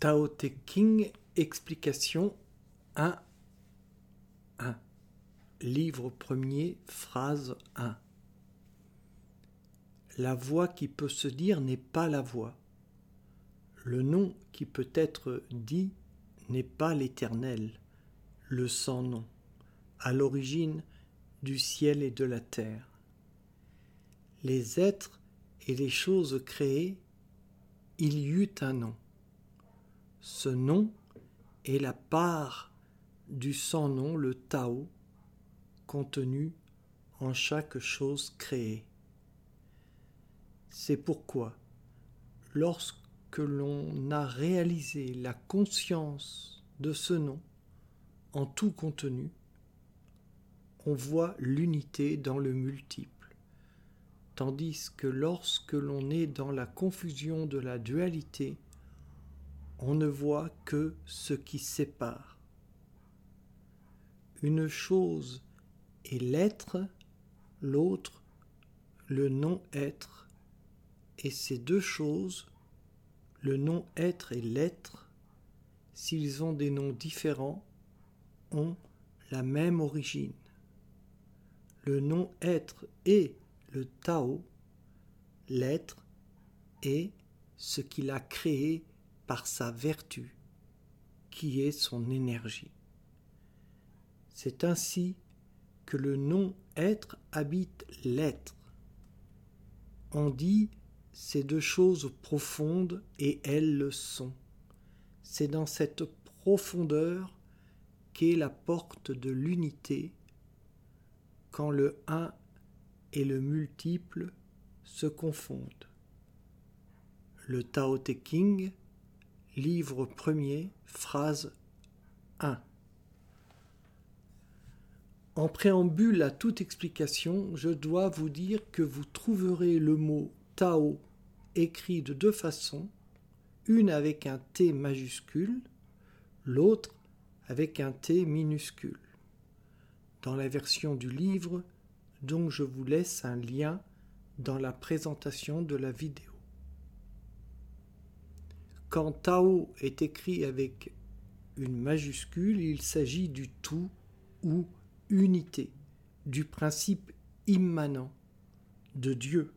Tao Te King, explication 1. 1. Livre premier, phrase 1. La voix qui peut se dire n'est pas la voix. Le nom qui peut être dit n'est pas l'éternel, le sans nom, à l'origine du ciel et de la terre. Les êtres et les choses créées, il y eut un nom. Ce nom est la part du sans-nom, le Tao, contenu en chaque chose créée. C'est pourquoi, lorsque l'on a réalisé la conscience de ce nom en tout contenu, on voit l'unité dans le multiple, tandis que lorsque l'on est dans la confusion de la dualité, on ne voit que ce qui sépare. Une chose est l'être, l'autre le non-être, et ces deux choses, le non-être et l'être, s'ils ont des noms différents, ont la même origine. Le non-être est le Tao, l'être est ce qu'il a créé par sa vertu, qui est son énergie. C'est ainsi que le non-être habite l'être. On dit ces deux choses profondes et elles le sont. C'est dans cette profondeur qu'est la porte de l'unité quand le un et le multiple se confondent. Le Tao Te King Livre premier, phrase 1. En préambule à toute explication, je dois vous dire que vous trouverez le mot Tao écrit de deux façons, une avec un T majuscule, l'autre avec un T minuscule. Dans la version du livre, dont je vous laisse un lien dans la présentation de la vidéo. Quand Tao est écrit avec une majuscule, il s'agit du tout ou unité, du principe immanent de Dieu.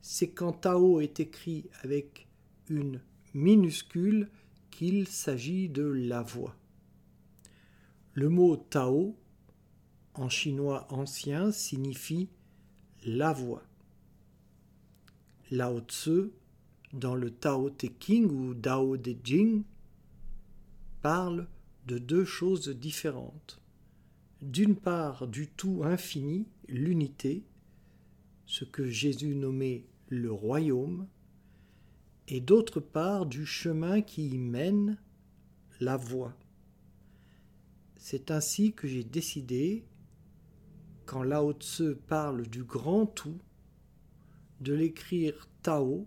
C'est quand Tao est écrit avec une minuscule qu'il s'agit de la voix. Le mot Tao, en chinois ancien, signifie la voix. Lao Tzu dans le Tao Te King ou Dao De Jing parle de deux choses différentes. D'une part, du tout infini, l'unité, ce que Jésus nommait le royaume, et d'autre part, du chemin qui y mène, la voie. C'est ainsi que j'ai décidé, quand Lao Tse parle du grand tout, de l'écrire Tao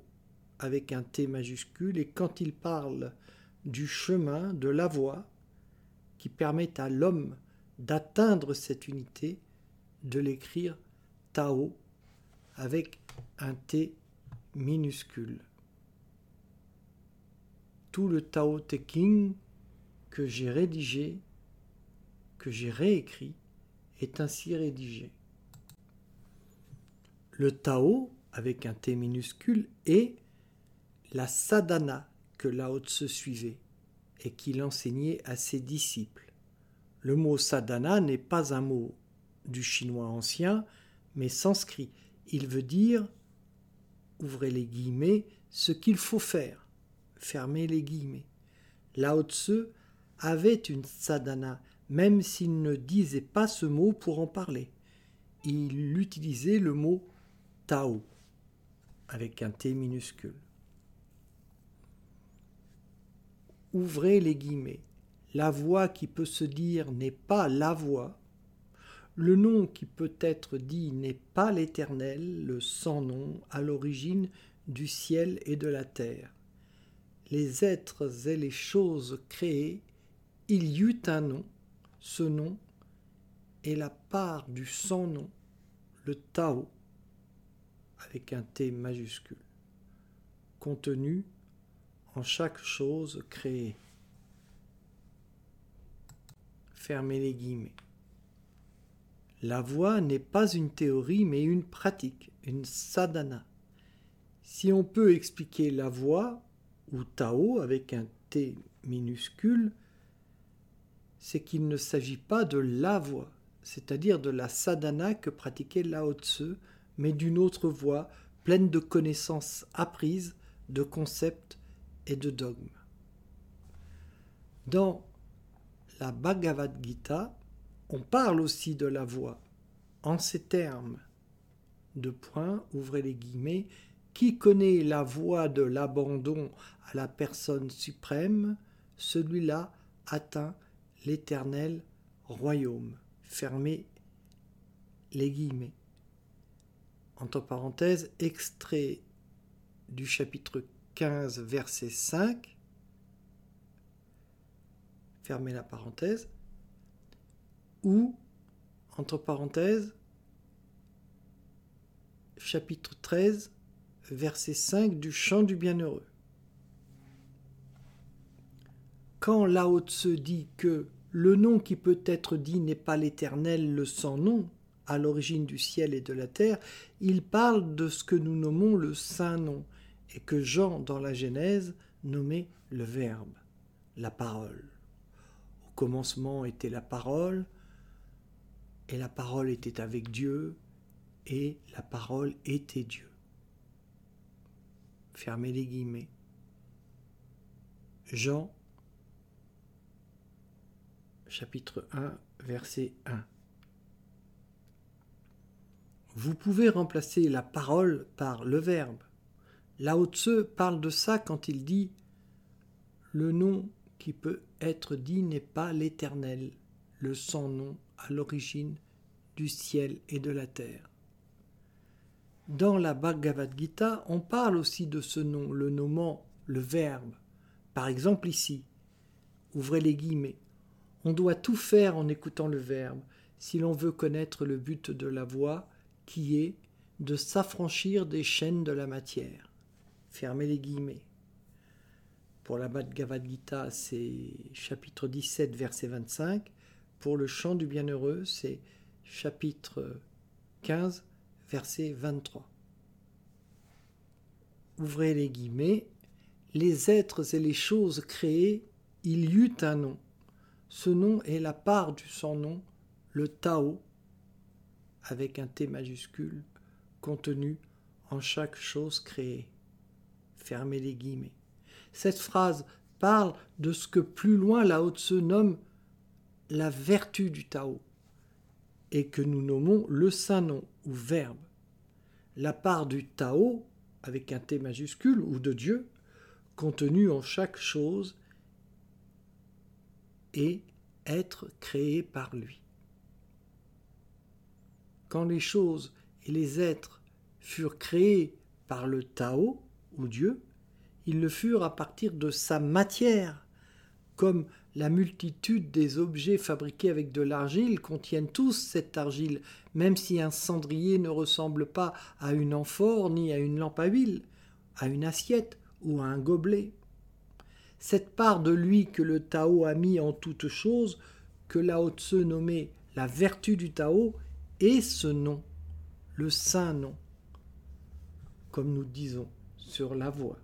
avec un T majuscule, et quand il parle du chemin, de la voie, qui permet à l'homme d'atteindre cette unité, de l'écrire Tao avec un T minuscule. Tout le Tao Te King que j'ai rédigé, que j'ai réécrit, est ainsi rédigé. Le Tao, avec un T minuscule, est la sadhana que Lao Tse suivait et qu'il enseignait à ses disciples. Le mot sadhana n'est pas un mot du chinois ancien, mais sanskrit. Il veut dire, ouvrez les guillemets, ce qu'il faut faire, fermez les guillemets. Lao Tse avait une sadhana, même s'il ne disait pas ce mot pour en parler. Il utilisait le mot Tao, avec un T minuscule. Ouvrez les guillemets. La voix qui peut se dire n'est pas la voix. Le nom qui peut être dit n'est pas l'Éternel, le sans nom, à l'origine du ciel et de la terre. Les êtres et les choses créées, il y eut un nom, ce nom est la part du sans nom, le Tao, avec un T majuscule, contenu en chaque chose créée. Fermez les guillemets. La voix n'est pas une théorie mais une pratique, une sadhana. Si on peut expliquer la voix, ou Tao avec un T minuscule, c'est qu'il ne s'agit pas de la voix, c'est-à-dire de la sadhana que pratiquait Lao Tse, mais d'une autre voie pleine de connaissances apprises, de concepts et de dogmes. Dans la Bhagavad Gita, on parle aussi de la voix, en ces termes. De points, ouvrez les guillemets, qui connaît la voie de l'abandon à la personne suprême, celui-là atteint l'éternel royaume. Fermez les guillemets. Entre parenthèses, extrait du chapitre 15, verset 5. Fermez la parenthèse. Ou, entre parenthèses, chapitre 13, verset 5 du chant du bienheureux. Quand Lao se dit que le nom qui peut être dit n'est pas l'éternel, le sans nom, à l'origine du ciel et de la terre, il parle de ce que nous nommons le saint nom, et que Jean, dans la Genèse, nommait le Verbe, la parole. Au commencement était la parole, et la parole était avec Dieu, et la parole était Dieu. Fermez les guillemets. Jean chapitre 1 verset 1. Vous pouvez remplacer la parole par le verbe. Lao Tse parle de ça quand il dit Le nom qui peut être dit n'est pas l'éternel, le sans nom à l'origine du ciel et de la terre. Dans la Bhagavad Gita, on parle aussi de ce nom, le nommant le verbe. Par exemple ici, ouvrez les guillemets. On doit tout faire en écoutant le verbe si l'on veut connaître le but de la voix qui est de s'affranchir des chaînes de la matière. Fermez les guillemets. Pour la Bhagavad Gita, c'est chapitre 17, verset 25. Pour le chant du bienheureux, c'est chapitre 15, verset 23. Ouvrez les guillemets. Les êtres et les choses créées, il y eut un nom. Ce nom est la part du sans nom, le Tao, avec un T majuscule, contenu en chaque chose créée. Fermez les guillemets. Cette phrase parle de ce que plus loin la haute se nomme la vertu du Tao et que nous nommons le saint nom ou verbe. La part du Tao, avec un T majuscule, ou de Dieu, contenu en chaque chose, et être créé par lui. Quand les choses et les êtres furent créés par le Tao, Dieu, ils le furent à partir de sa matière, comme la multitude des objets fabriqués avec de l'argile contiennent tous cette argile, même si un cendrier ne ressemble pas à une amphore ni à une lampe à huile, à une assiette ou à un gobelet. Cette part de lui que le Tao a mis en toute chose, que Lao Tse nommait la vertu du Tao, est ce nom, le saint nom, comme nous disons sur la voie.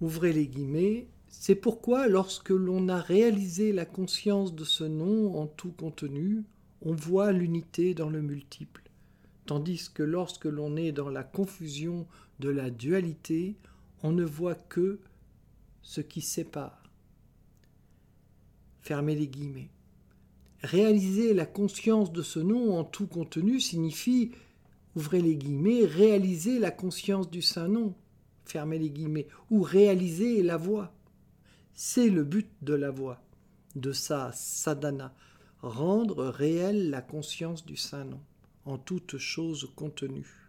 Ouvrez les guillemets, c'est pourquoi lorsque l'on a réalisé la conscience de ce nom en tout contenu, on voit l'unité dans le multiple, tandis que lorsque l'on est dans la confusion de la dualité, on ne voit que ce qui sépare. Fermez les guillemets. Réaliser la conscience de ce nom en tout contenu signifie, ouvrez les guillemets, réaliser la conscience du saint nom, fermez les guillemets, ou réaliser la voix. C'est le but de la voix, de sa sadhana, rendre réelle la conscience du saint nom, en toute chose contenue.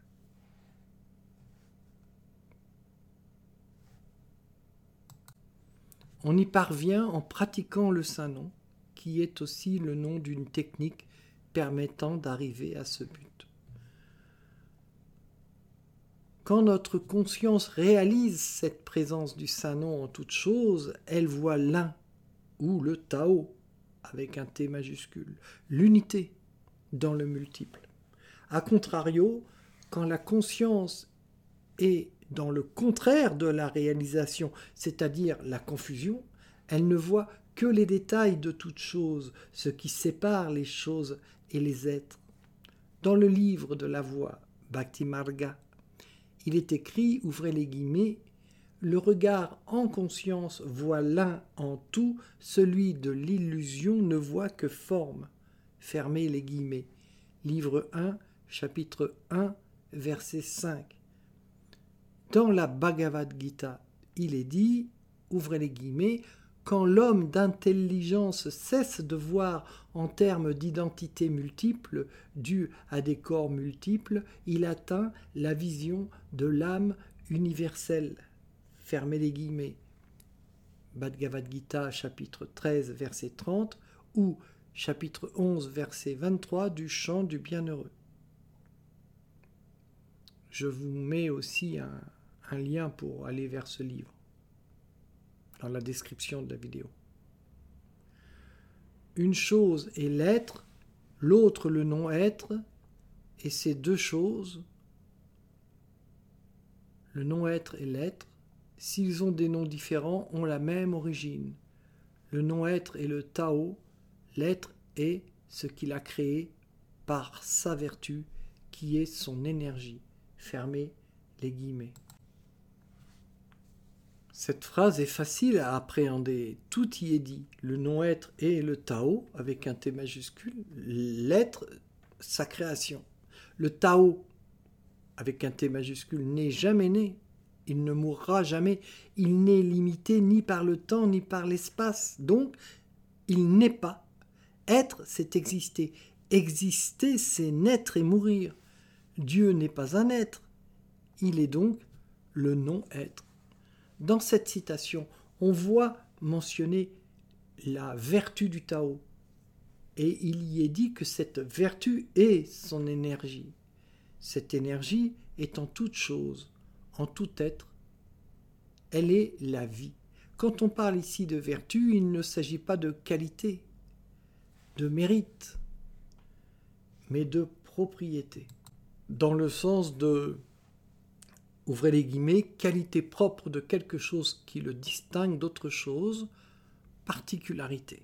On y parvient en pratiquant le saint nom, qui est aussi le nom d'une technique permettant d'arriver à ce but. Quand notre conscience réalise cette présence du Saint-Nom en toute chose, elle voit l'un, ou le Tao, avec un T majuscule, l'unité dans le multiple. A contrario, quand la conscience est dans le contraire de la réalisation, c'est-à-dire la confusion, elle ne voit que les détails de toute chose, ce qui sépare les choses et les êtres. Dans le livre de la voix, Bhakti Marga, il est écrit, ouvrez les guillemets, le regard en conscience voit l'un en tout, celui de l'illusion ne voit que forme. Fermez les guillemets. Livre 1, chapitre 1, verset 5. Dans la Bhagavad Gita, il est dit, ouvrez les guillemets, quand l'homme d'intelligence cesse de voir en termes d'identité multiple, due à des corps multiples, il atteint la vision de l'âme universelle. Fermez les guillemets. Bhagavad Gita, chapitre 13, verset 30, ou chapitre 11, verset 23 du chant du bienheureux. Je vous mets aussi un, un lien pour aller vers ce livre dans la description de la vidéo. Une chose est l'être, l'autre le non-être, et ces deux choses, le non-être et l'être, s'ils ont des noms différents, ont la même origine. Le non-être est le Tao, l'être est ce qu'il a créé par sa vertu, qui est son énergie. Fermez les guillemets. Cette phrase est facile à appréhender. Tout y est dit. Le non-être est le Tao, avec un T majuscule. L'être, sa création. Le Tao, avec un T majuscule, n'est jamais né. Il ne mourra jamais. Il n'est limité ni par le temps ni par l'espace. Donc, il n'est pas. Être, c'est exister. Exister, c'est naître et mourir. Dieu n'est pas un être. Il est donc le non-être. Dans cette citation, on voit mentionner la vertu du Tao. Et il y est dit que cette vertu est son énergie. Cette énergie est en toute chose, en tout être. Elle est la vie. Quand on parle ici de vertu, il ne s'agit pas de qualité, de mérite, mais de propriété. Dans le sens de ouvrez les guillemets, qualité propre de quelque chose qui le distingue d'autre chose, particularité.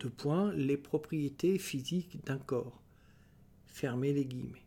Deux points, les propriétés physiques d'un corps. Fermez les guillemets.